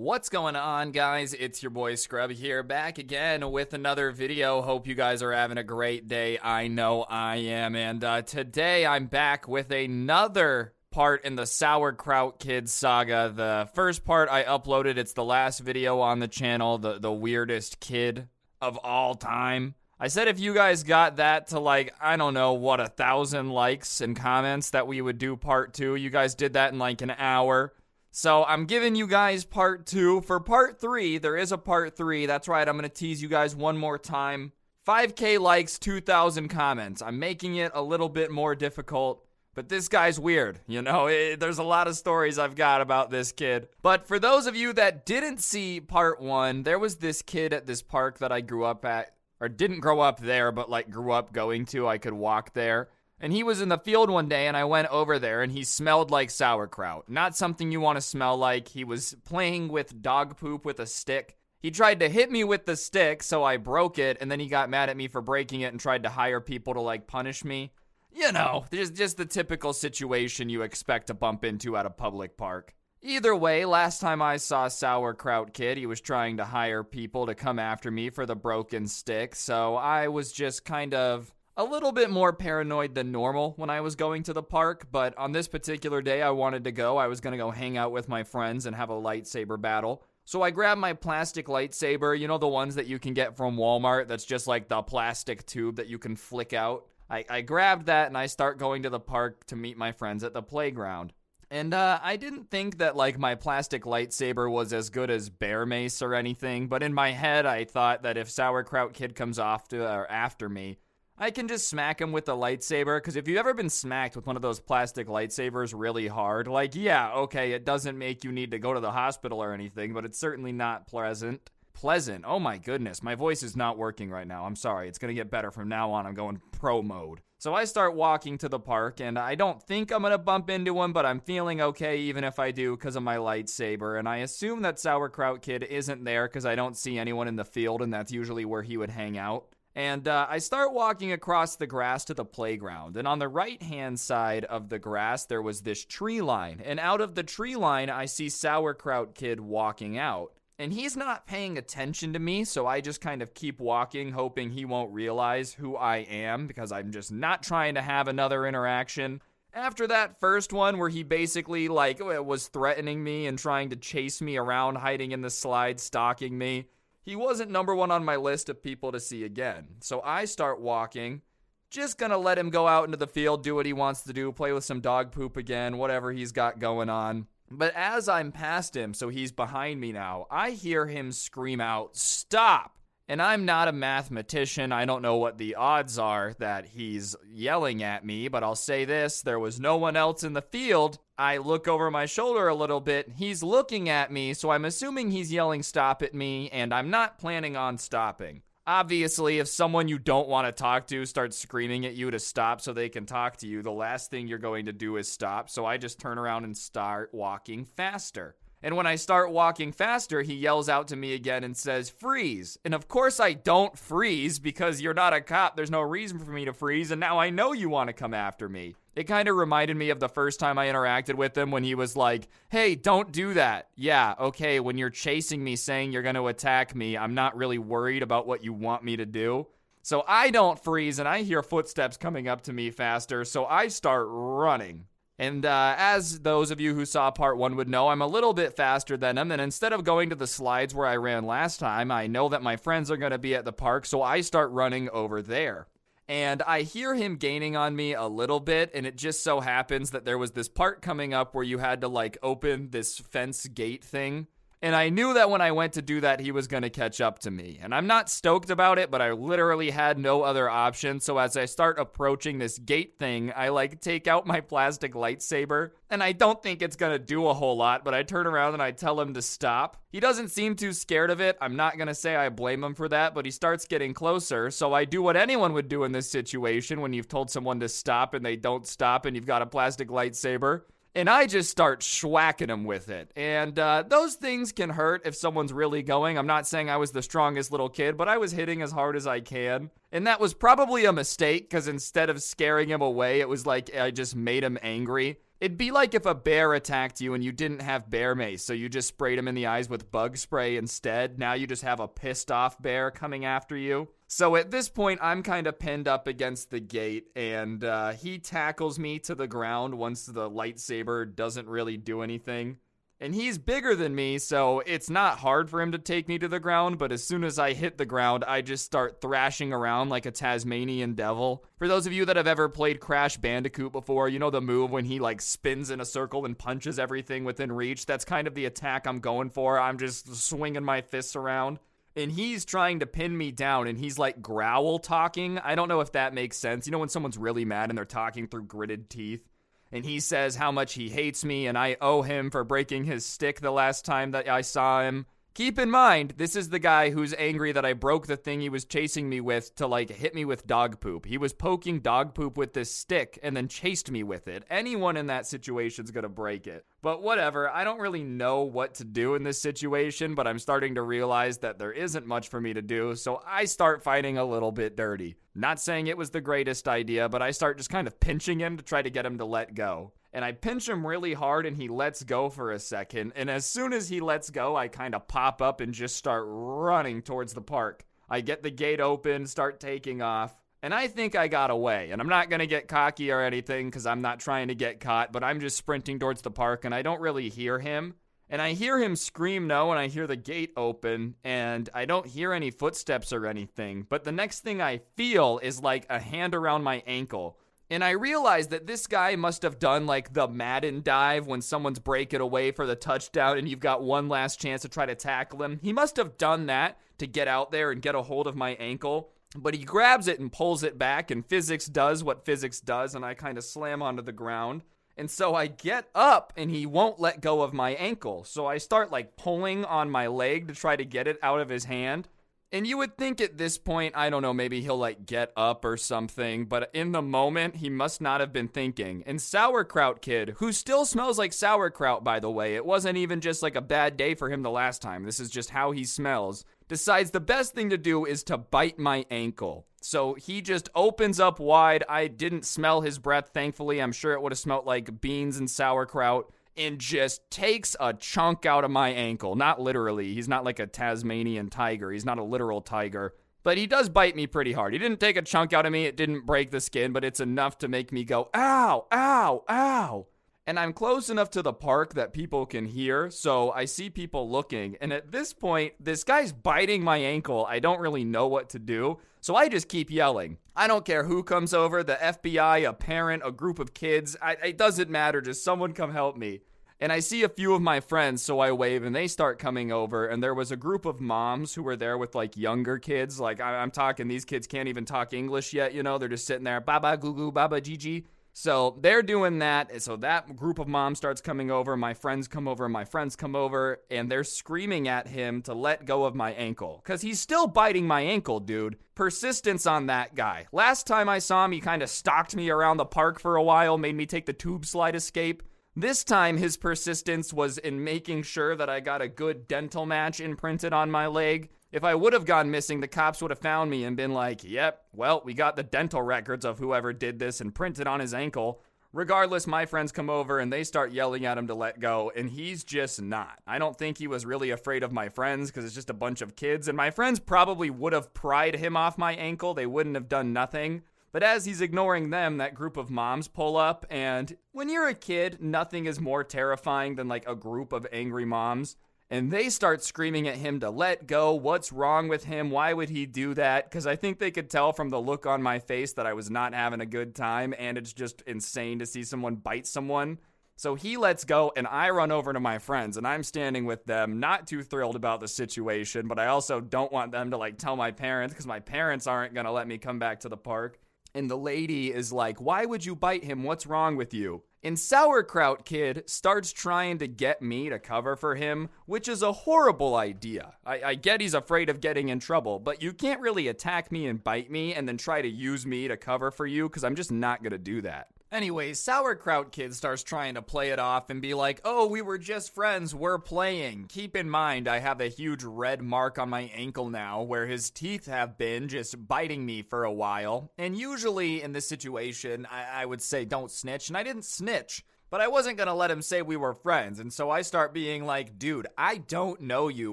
What's going on, guys? It's your boy Scrub here, back again with another video. Hope you guys are having a great day. I know I am. And uh, today I'm back with another part in the Sauerkraut Kids saga. The first part I uploaded, it's the last video on the channel, the, the weirdest kid of all time. I said if you guys got that to like, I don't know, what, a thousand likes and comments that we would do part two. You guys did that in like an hour. So I'm giving you guys part two. For part three, there is a part three. That's right, I'm going to tease you guys one more time. 5k likes, 2,000 comments. I'm making it a little bit more difficult. But this guy's weird, you know? It, there's a lot of stories I've got about this kid. But for those of you that didn't see part one, there was this kid at this park that I grew up at, or didn't grow up there, but like grew up going to. I could walk there. And he was in the field one day, and I went over there, and he smelled like sauerkraut. Not something you want to smell like. He was playing with dog poop with a stick. He tried to hit me with the stick, so I broke it, and then he got mad at me for breaking it and tried to hire people to like punish me. You know, just just the typical situation you expect to bump into at a public park. Either way, last time I saw Sauerkraut Kid, he was trying to hire people to come after me for the broken stick, so I was just kind of a little bit more paranoid than normal when I was going to the park, but on this particular day I wanted to go. I was going to go hang out with my friends and have a lightsaber battle. So I grabbed my plastic lightsaber, you know, the ones that you can get from Walmart that's just like the plastic tube that you can flick out. I, I grabbed that and I start going to the park to meet my friends at the playground. And uh, I didn't think that like my plastic lightsaber was as good as bear mace or anything, but in my head I thought that if Sauerkraut Kid comes off to or after me, I can just smack him with the lightsaber. Because if you've ever been smacked with one of those plastic lightsabers really hard, like, yeah, okay, it doesn't make you need to go to the hospital or anything, but it's certainly not pleasant. Pleasant. Oh my goodness, my voice is not working right now. I'm sorry. It's going to get better from now on. I'm going pro mode. So I start walking to the park, and I don't think I'm to bump into him, but I'm feeling okay even if I do because of my lightsaber. And I assume that Sauerkraut Kid isn't there because I don't see anyone in the field, and that's usually where he would hang out. And uh, I start walking across the grass to the playground. And on the right hand side of the grass, there was this tree line. And out of the tree line, I see Sauerkraut Kid walking out. And he's not paying attention to me, so I just kind of keep walking, hoping he won't realize who I am, because I'm just not trying to have another interaction. After that first one, where he basically, like, was threatening me and trying to chase me around, hiding in the slide, stalking me, he wasn't number one on my list of people to see again. So I start walking. Just gonna let him go out into the field, do what he wants to do, play with some dog poop again, whatever he's got going on. But as I'm past him, so he's behind me now, I hear him scream out, Stop! And I'm not a mathematician. I don't know what the odds are that he's yelling at me, but I'll say this there was no one else in the field. I look over my shoulder a little bit. He's looking at me, so I'm assuming he's yelling stop at me, and I'm not planning on stopping. Obviously, if someone you don't want to talk to starts screaming at you to stop so they can talk to you, the last thing you're going to do is stop. So I just turn around and start walking faster. And when I start walking faster, he yells out to me again and says, Freeze. And of course, I don't freeze because you're not a cop. There's no reason for me to freeze. And now I know you want to come after me. It kind of reminded me of the first time I interacted with him when he was like, Hey, don't do that. Yeah, okay, when you're chasing me saying you're going to attack me, I'm not really worried about what you want me to do. So I don't freeze and I hear footsteps coming up to me faster. So I start running. And uh, as those of you who saw part one would know, I'm a little bit faster than him. And instead of going to the slides where I ran last time, I know that my friends are going to be at the park, so I start running over there. And I hear him gaining on me a little bit, and it just so happens that there was this part coming up where you had to like open this fence gate thing and I knew that when I went to do that, he was going to catch up to me. And I'm not stoked about it, but I literally had no other option. So as I start approaching this gate thing, I like take out my plastic lightsaber. And I don't think it's going to do a whole lot, but I turn around and I tell him to stop. He doesn't seem too scared of it. I'm not going to say I blame him for that, but he starts getting closer. So I do what anyone would do in this situation when you've told someone to stop and they don't stop and you've got a plastic lightsaber and I just start schwacking them with it. And uh, those things can hurt if someone's really going. I'm not saying I was the strongest little kid, but I was hitting as hard as I can. And that was probably a mistake because instead of scaring him away, it was like I just made him angry. It'd be like if a bear attacked you and you didn't have bear mace, so you just sprayed him in the eyes with bug spray instead. Now you just have a pissed off bear coming after you. So at this point, I'm kind of pinned up against the gate, and uh, he tackles me to the ground once the lightsaber doesn't really do anything. And he's bigger than me, so it's not hard for him to take me to the ground, but as soon as I hit the ground, I just start thrashing around like a Tasmanian devil. For those of you that have ever played Crash Bandicoot before, you know the move when he like spins in a circle and punches everything within reach? That's kind of the attack I'm going for. I'm just swinging my fists around. And he's trying to pin me down and he's like growl talking. I don't know if that makes sense. You know when someone's really mad and they're talking through gritted teeth? and he says how much he hates me and I owe him for breaking his stick the last time that I saw him. Keep in mind, this is the guy who's angry that I broke the thing he was chasing me with to like hit me with dog poop. He was poking dog poop with this stick and then chased me with it. Anyone in that situation's gonna break it. But whatever, I don't really know what to do in this situation, but I'm starting to realize that there isn't much for me to do, so I start fighting a little bit dirty. Not saying it was the greatest idea, but I start just kind of pinching him to try to get him to let go and I pinch him really hard and he lets go for a second. And as soon as he lets go, I kind of pop up and just start running towards the park. I get the gate open, start taking off, and I think I got away. And I'm not going to get cocky or anything because I'm not trying to get caught, but I'm just sprinting towards the park and I don't really hear him. And I hear him scream no, and I hear the gate open, and I don't hear any footsteps or anything. But the next thing I feel is like a hand around my ankle. And I realize that this guy must have done like the Madden dive when someone's breaking away for the touchdown and you've got one last chance to try to tackle him. He must have done that to get out there and get a hold of my ankle. But he grabs it and pulls it back, and physics does what physics does, and I kind of slam onto the ground. And so I get up and he won't let go of my ankle. So I start like pulling on my leg to try to get it out of his hand. And you would think at this point, I don't know, maybe he'll like get up or something, but in the moment, he must not have been thinking. And Sauerkraut Kid, who still smells like sauerkraut, by the way, it wasn't even just like a bad day for him the last time, this is just how he smells, decides the best thing to do is to bite my ankle. So he just opens up wide. I didn't smell his breath, thankfully. I'm sure it would have smelled like beans and sauerkraut and just takes a chunk out of my ankle. Not literally. He's not like a Tasmanian tiger. He's not a literal tiger. But he does bite me pretty hard. He didn't take a chunk out of me. It didn't break the skin, but it's enough to make me go, ow, ow, ow. And I'm close enough to the park that people can hear, so I see people looking. And at this point, this guy's biting my ankle. I don't really know what to do, so I just keep yelling. I don't care who comes over the FBI, a parent, a group of kids. I, it doesn't matter. Just someone come help me. And I see a few of my friends, so I wave and they start coming over. And there was a group of moms who were there with like younger kids. Like I- am talking, these kids can't even talk English yet, you know? They're just sitting there, baba goo goo, baba gigi. So they're doing that. So that group of moms starts coming over. My friends come over. My friends come over. And they're screaming at him to let go of my ankle. Because he's still biting my ankle, dude. Persistence on that guy. Last time I saw him, he kind of stalked me around the park for a while, made me take the tube slide escape. This time, his persistence was in making sure that I got a good dental match imprinted on my leg. If I would have gone missing, the cops would have found me and been like, yep, well, we got the dental records of whoever did this and printed on his ankle. Regardless, my friends come over and they start yelling at him to let go, and he's just not. I don't think he was really afraid of my friends because it's just a bunch of kids, and my friends probably would have pried him off my ankle. They wouldn't have done nothing. But as he's ignoring them, that group of moms pull up, and when you're a kid, nothing is more terrifying than like a group of angry moms. And they start screaming at him to let go. What's wrong with him? Why would he do that? Because I think they could tell from the look on my face that I was not having a good time, and it's just insane to see someone bite someone. So he lets go, and I run over to my friends, and I'm standing with them, not too thrilled about the situation, but I also don't want them to like tell my parents because my parents aren't gonna let me come back to the park. And the lady is like, Why would you bite him? What's wrong with you? And Sauerkraut Kid starts trying to get me to cover for him, which is a horrible idea. I, I, get he's afraid of getting in trouble, but you can't really attack me and bite me and then try to use me to cover for you, because I'm just not gonna do that. Anyways, Sauerkraut Kid starts trying to play it off and be like, oh, we were just friends, we're playing. Keep in mind, I have a huge red mark on my ankle now where his teeth have been just biting me for a while. And usually in this situation, I, I would say don't snitch, and I didn't snitch. But I wasn't gonna let him say we were friends, and so I start being like, dude, I don't know you.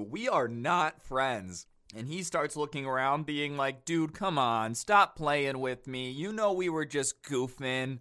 We are not friends. And he starts looking around, being like, dude, come on, stop playing with me. You know we were just goofing.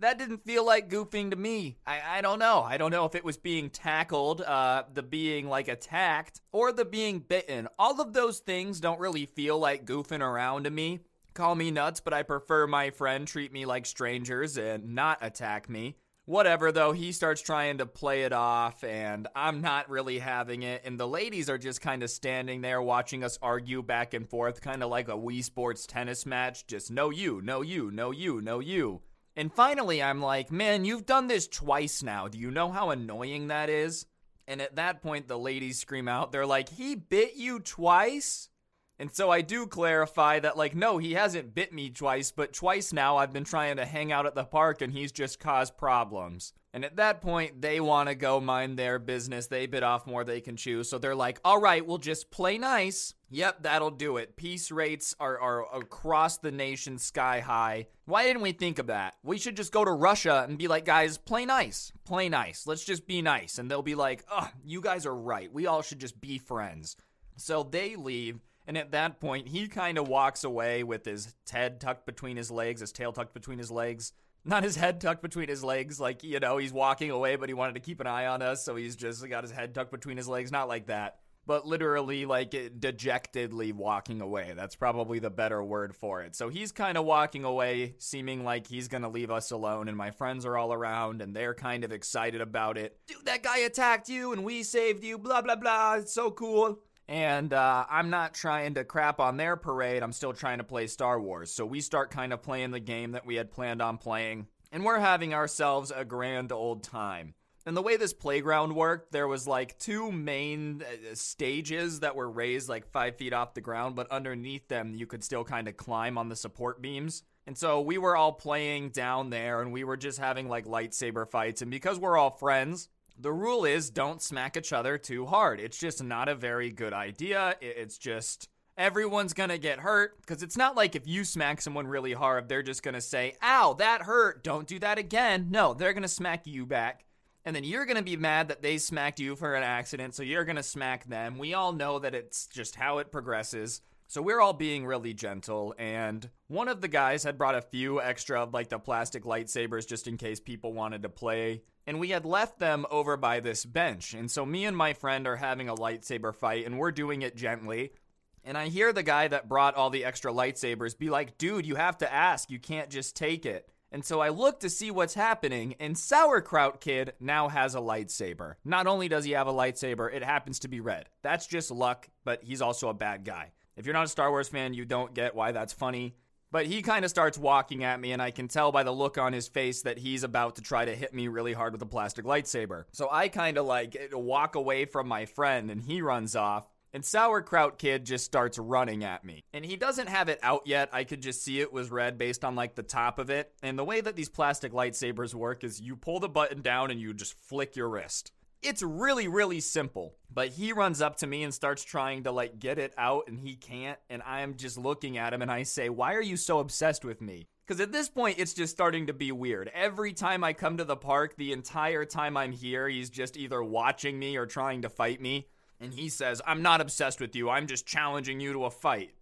That didn't feel like goofing to me. I, I don't know. I don't know if it was being tackled, uh, the being like attacked, or the being bitten. All of those things don't really feel like goofing around to me. Call me nuts, but I prefer my friend treat me like strangers and not attack me. Whatever, though, he starts trying to play it off, and I'm not really having it. And the ladies are just kind of standing there watching us argue back and forth, kind of like a Wii Sports tennis match. Just no you, no you, no you, no you. And finally, I'm like, man, you've done this twice now. Do you know how annoying that is? And at that point, the ladies scream out, they're like, he bit you twice? And so I do clarify that, like, no, he hasn't bit me twice, but twice now I've been trying to hang out at the park and he's just caused problems. And at that point, they want to go mind their business. They bit off more they can chew. So they're like, all right, we'll just play nice. Yep, that'll do it. Peace rates are, are across the nation sky high. Why didn't we think of that? We should just go to Russia and be like, guys, play nice. Play nice. Let's just be nice. And they'll be like, oh, you guys are right. We all should just be friends. So they leave. And at that point, he kind of walks away with his head tucked between his legs, his tail tucked between his legs. Not his head tucked between his legs, like, you know, he's walking away, but he wanted to keep an eye on us, so he's just got his head tucked between his legs. Not like that, but literally, like, dejectedly walking away. That's probably the better word for it. So he's kind of walking away, seeming like he's gonna leave us alone, and my friends are all around, and they're kind of excited about it. Dude, that guy attacked you, and we saved you, blah, blah, blah. It's so cool. And uh, I'm not trying to crap on their parade. I'm still trying to play Star Wars. So we start kind of playing the game that we had planned on playing. And we're having ourselves a grand old time. And the way this playground worked, there was like two main uh, stages that were raised like five feet off the ground, but underneath them, you could still kind of climb on the support beams. And so we were all playing down there and we were just having like lightsaber fights. And because we're all friends, the rule is don't smack each other too hard. It's just not a very good idea. It's just everyone's gonna get hurt because it's not like if you smack someone really hard, they're just gonna say, ow, that hurt, don't do that again. No, they're gonna smack you back. And then you're gonna be mad that they smacked you for an accident, so you're gonna smack them. We all know that it's just how it progresses. So we're all being really gentle, and one of the guys had brought a few extra of like the plastic lightsabers just in case people wanted to play. And we had left them over by this bench. And so me and my friend are having a lightsaber fight, and we're doing it gently. And I hear the guy that brought all the extra lightsabers be like, dude, you have to ask. You can't just take it. And so I look to see what's happening, and Sauerkraut Kid now has a lightsaber. Not only does he have a lightsaber, it happens to be red. That's just luck, but he's also a bad guy. If you're not a Star Wars fan, you don't get why that's funny. But he kind of starts walking at me, and I can tell by the look on his face that he's about to try to hit me really hard with a plastic lightsaber. So I kind of like walk away from my friend, and he runs off. And Sauerkraut Kid just starts running at me. And he doesn't have it out yet. I could just see it was red based on like the top of it. And the way that these plastic lightsabers work is you pull the button down and you just flick your wrist. It's really, really simple. But he runs up to me and starts trying to like get it out and he can't. And I'm just looking at him and I say, Why are you so obsessed with me? Because at this point, it's just starting to be weird. Every time I come to the park, the entire time I'm here, he's just either watching me or trying to fight me. And he says, I'm not obsessed with you, I'm just challenging you to a fight.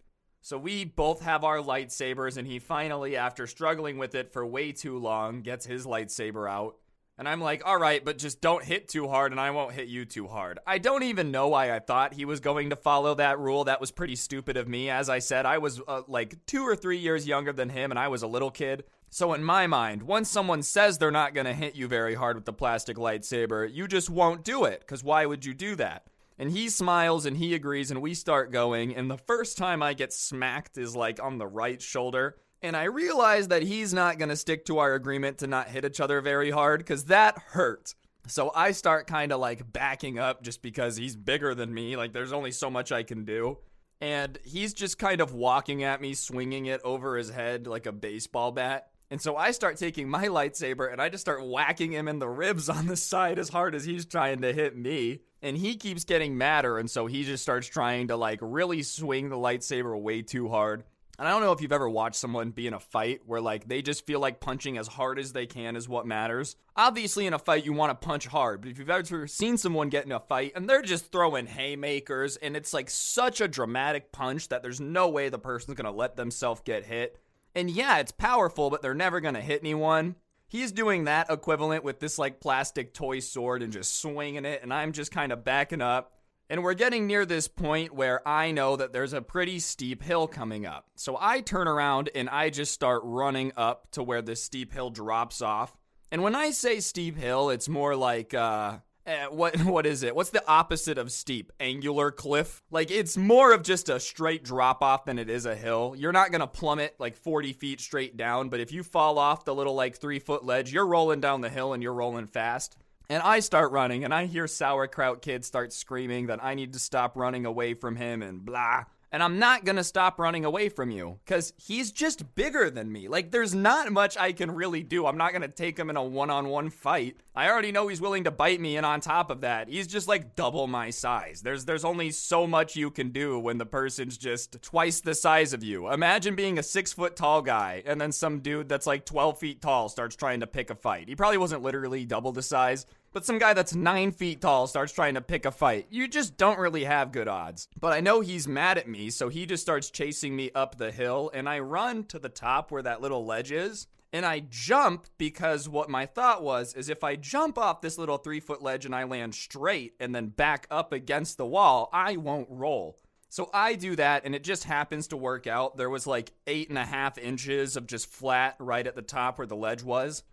So we both have our lightsabers, and he finally, after struggling with it for way too long, gets his lightsaber out. And I'm like, all right, but just don't hit too hard and I won't hit you too hard. I don't even know why I thought he was going to follow that rule. That was pretty stupid of me. As I said, I was uh, like two or three years younger than him and I was a little kid. So, in my mind, once someone says they're not going to hit you very hard with the plastic lightsaber, you just won't do it. Because why would you do that? And he smiles and he agrees, and we start going. And the first time I get smacked is like on the right shoulder. And I realize that he's not going to stick to our agreement to not hit each other very hard because that hurt. So I start kind of like backing up just because he's bigger than me. Like there's only so much I can do. And he's just kind of walking at me, swinging it over his head like a baseball bat. And so I start taking my lightsaber and I just start whacking him in the ribs on the side as hard as he's trying to hit me. And he keeps getting madder. And so he just starts trying to like really swing the lightsaber way too hard. And I don't know if you've ever watched someone be in a fight where like they just feel like punching as hard as they can is what matters. Obviously in a fight you want to punch hard, but if you've ever seen someone get in a fight and they're just throwing haymakers and it's like such a dramatic punch that there's no way the person's going to let themselves get hit. And yeah, it's powerful, but they're never going to hit anyone. He's doing that equivalent with this like plastic toy sword and just swinging it and I'm just kind of backing up and we're getting near this point where I know that there's a pretty steep hill coming up. So I turn around and I just start running up to where this steep hill drops off. And when I say steep hill, it's more like uh eh, what what is it? What's the opposite of steep? Angular cliff? Like it's more of just a straight drop off than it is a hill. You're not gonna plummet like 40 feet straight down, but if you fall off the little like three foot ledge, you're rolling down the hill and you're rolling fast. And I start running, and I hear Sauerkraut Kid start screaming that I need to stop running away from him and blah. And I'm not gonna stop running away from you, because he's just bigger than me. Like, there's not much I can really do. I'm not gonna take him in a one on one fight. I already know he's willing to bite me, and on top of that, he's just like double my size. There's, there's only so much you can do when the person's just twice the size of you. Imagine being a six foot tall guy, and then some dude that's like 12 feet tall starts trying to pick a fight. He probably wasn't literally double the size, but some guy that's nine feet tall starts trying to pick a fight. You just don't really have good odds. But I know he's mad at me, so he just starts chasing me up the hill, and I run to the top where that little ledge is. And I jump because what my thought was is if I jump off this little three foot ledge and I land straight and then back up against the wall, I won't roll. So I do that, and it just happens to work out. There was like eight and a half inches of just flat right at the top where the ledge was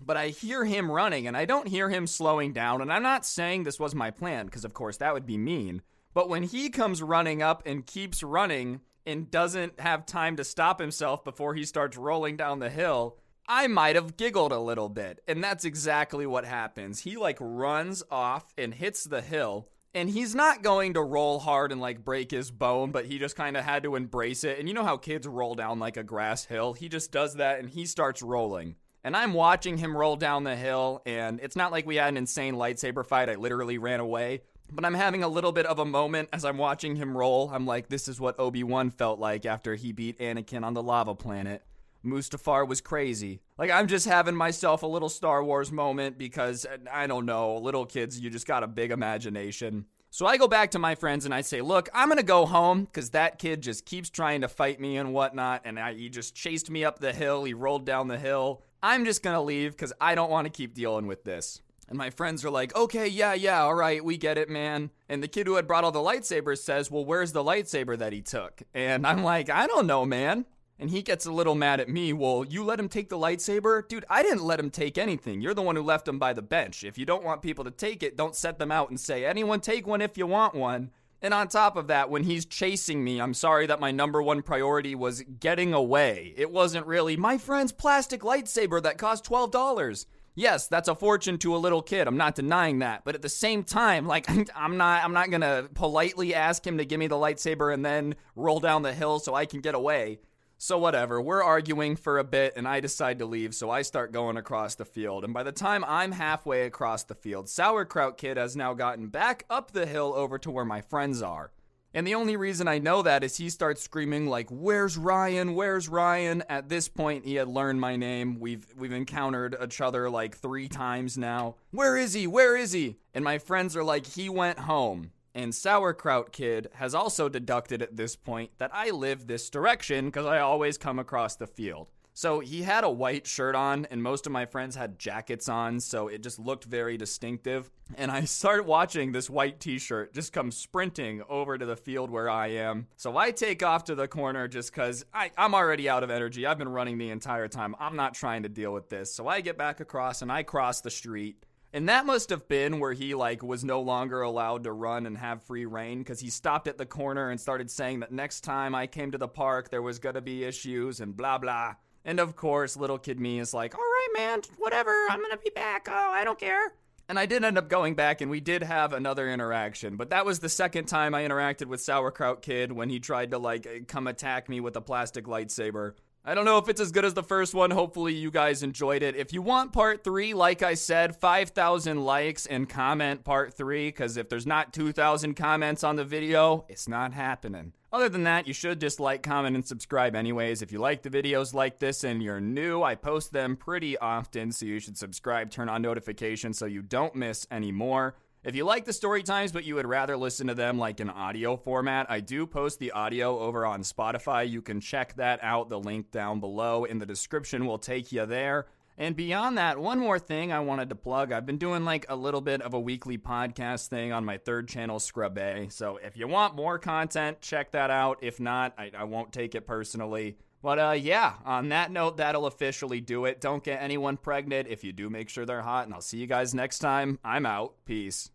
but I hear him running and I don't hear him slowing down. And I'm not saying this was my plan, because of course that would be mean. But when he comes running up and keeps running and doesn't have time to stop himself before he starts rolling down the hill, I might have giggled a little bit. And that's exactly what happens. He like runs off and hits the hill. And he's not going to roll hard and like break his bone, but he just kind of had to embrace it. And you know how kids roll down like a grass hill? He just does that and he starts rolling. And I'm watching him roll down the hill, and it's not like we had an insane lightsaber fight. I literally ran away. But I'm having a little bit of a moment as I'm watching him roll. I'm like, this is what Obi Wan felt like after he beat Anakin on the lava planet. Mustafar was crazy. Like, I'm just having myself a little Star Wars moment because, I don't know, little kids, you just got a big imagination. So I go back to my friends and I say, look, I'm to go home because that kid just keeps trying to fight me and whatnot. And I, he just chased me up the hill. He rolled down the hill. I'm just gonna leave because I don't want to keep dealing with this. And my friends are like, okay, yeah, yeah, all right, we get it, man. And the kid who had brought all the lightsabers says, well, where's the lightsaber that he took? And I'm like, I don't know, man. And he gets a little mad at me. Well, you let him take the lightsaber? Dude, I didn't let him take anything. You're the one who left him by the bench. If you don't want people to take it, don't set them out and say, anyone take one if you want one. And on top of that, when he's chasing me, I'm sorry that my number one priority was getting away. It wasn't really my friend's plastic lightsaber that cost $12. Yes, that's a fortune to a little kid. I'm not denying that. But at the same time, like I'm not I'm not going to politely ask him to give me the lightsaber and then roll down the hill so I can get away. So, whatever, we're arguing for a bit, and I decide to leave, so I start going across the field. And by the time I'm halfway across the field, Sauerkraut Kid has now gotten back up the hill over to where my friends are. And the only reason I know that is he starts screaming like, "Where's Ryan? Where's Ryan?" At this point, he had learned my name. We've we've encountered each other like 3 times now. "Where is he? Where is he?" And my friends are like, "He went home." And Sauerkraut Kid has also deducted at this point that I live this direction because I always come across the field. So he had a white shirt on, and most of my friends had jackets on, so it just looked very distinctive. And I start watching this white t shirt just come sprinting over to the field where I am. So I take off to the corner just because I'm already out of energy. I've been running the entire time. I'm not trying to deal with this. So I get back across and I cross the street. And that must have been where he like was no longer allowed to run and have free reign because he stopped at the corner and started saying that next time I came to the park there was gonna be issues and blah blah. And of course, little kid me is like, "All right, man, whatever. I'm gonna be back. Oh, I don't care." And I did end up going back, and we did have another interaction. But that was the second time I interacted with Sauerkraut Kid when he tried to like come attack me with a plastic lightsaber. I don't know if it's as good as the first one. Hopefully, you guys enjoyed it. If you want part three, like I said, 5,000 likes and comment part three, because if there's not 2,000 comments on the video, it's not happening. Other than that, you should just like, comment, and subscribe anyways. If you like the videos like this and you're new, I post them pretty often, so you should subscribe, turn on notifications so you don't miss any more. If you like the story times, but you would rather listen to them like in audio format, I do post the audio over on Spotify. You can check that out. The link down below in the description will take you there. And beyond that, one more thing I wanted to plug. I've been doing like a little bit of a weekly podcast thing on my third channel, Scrub A. So if you want more content, check that out. If not, I, I won't take it personally. But uh, yeah, on that note, that'll officially do it. Don't get anyone pregnant if you do make sure they're hot. And I'll see you guys next time. I'm out. Peace.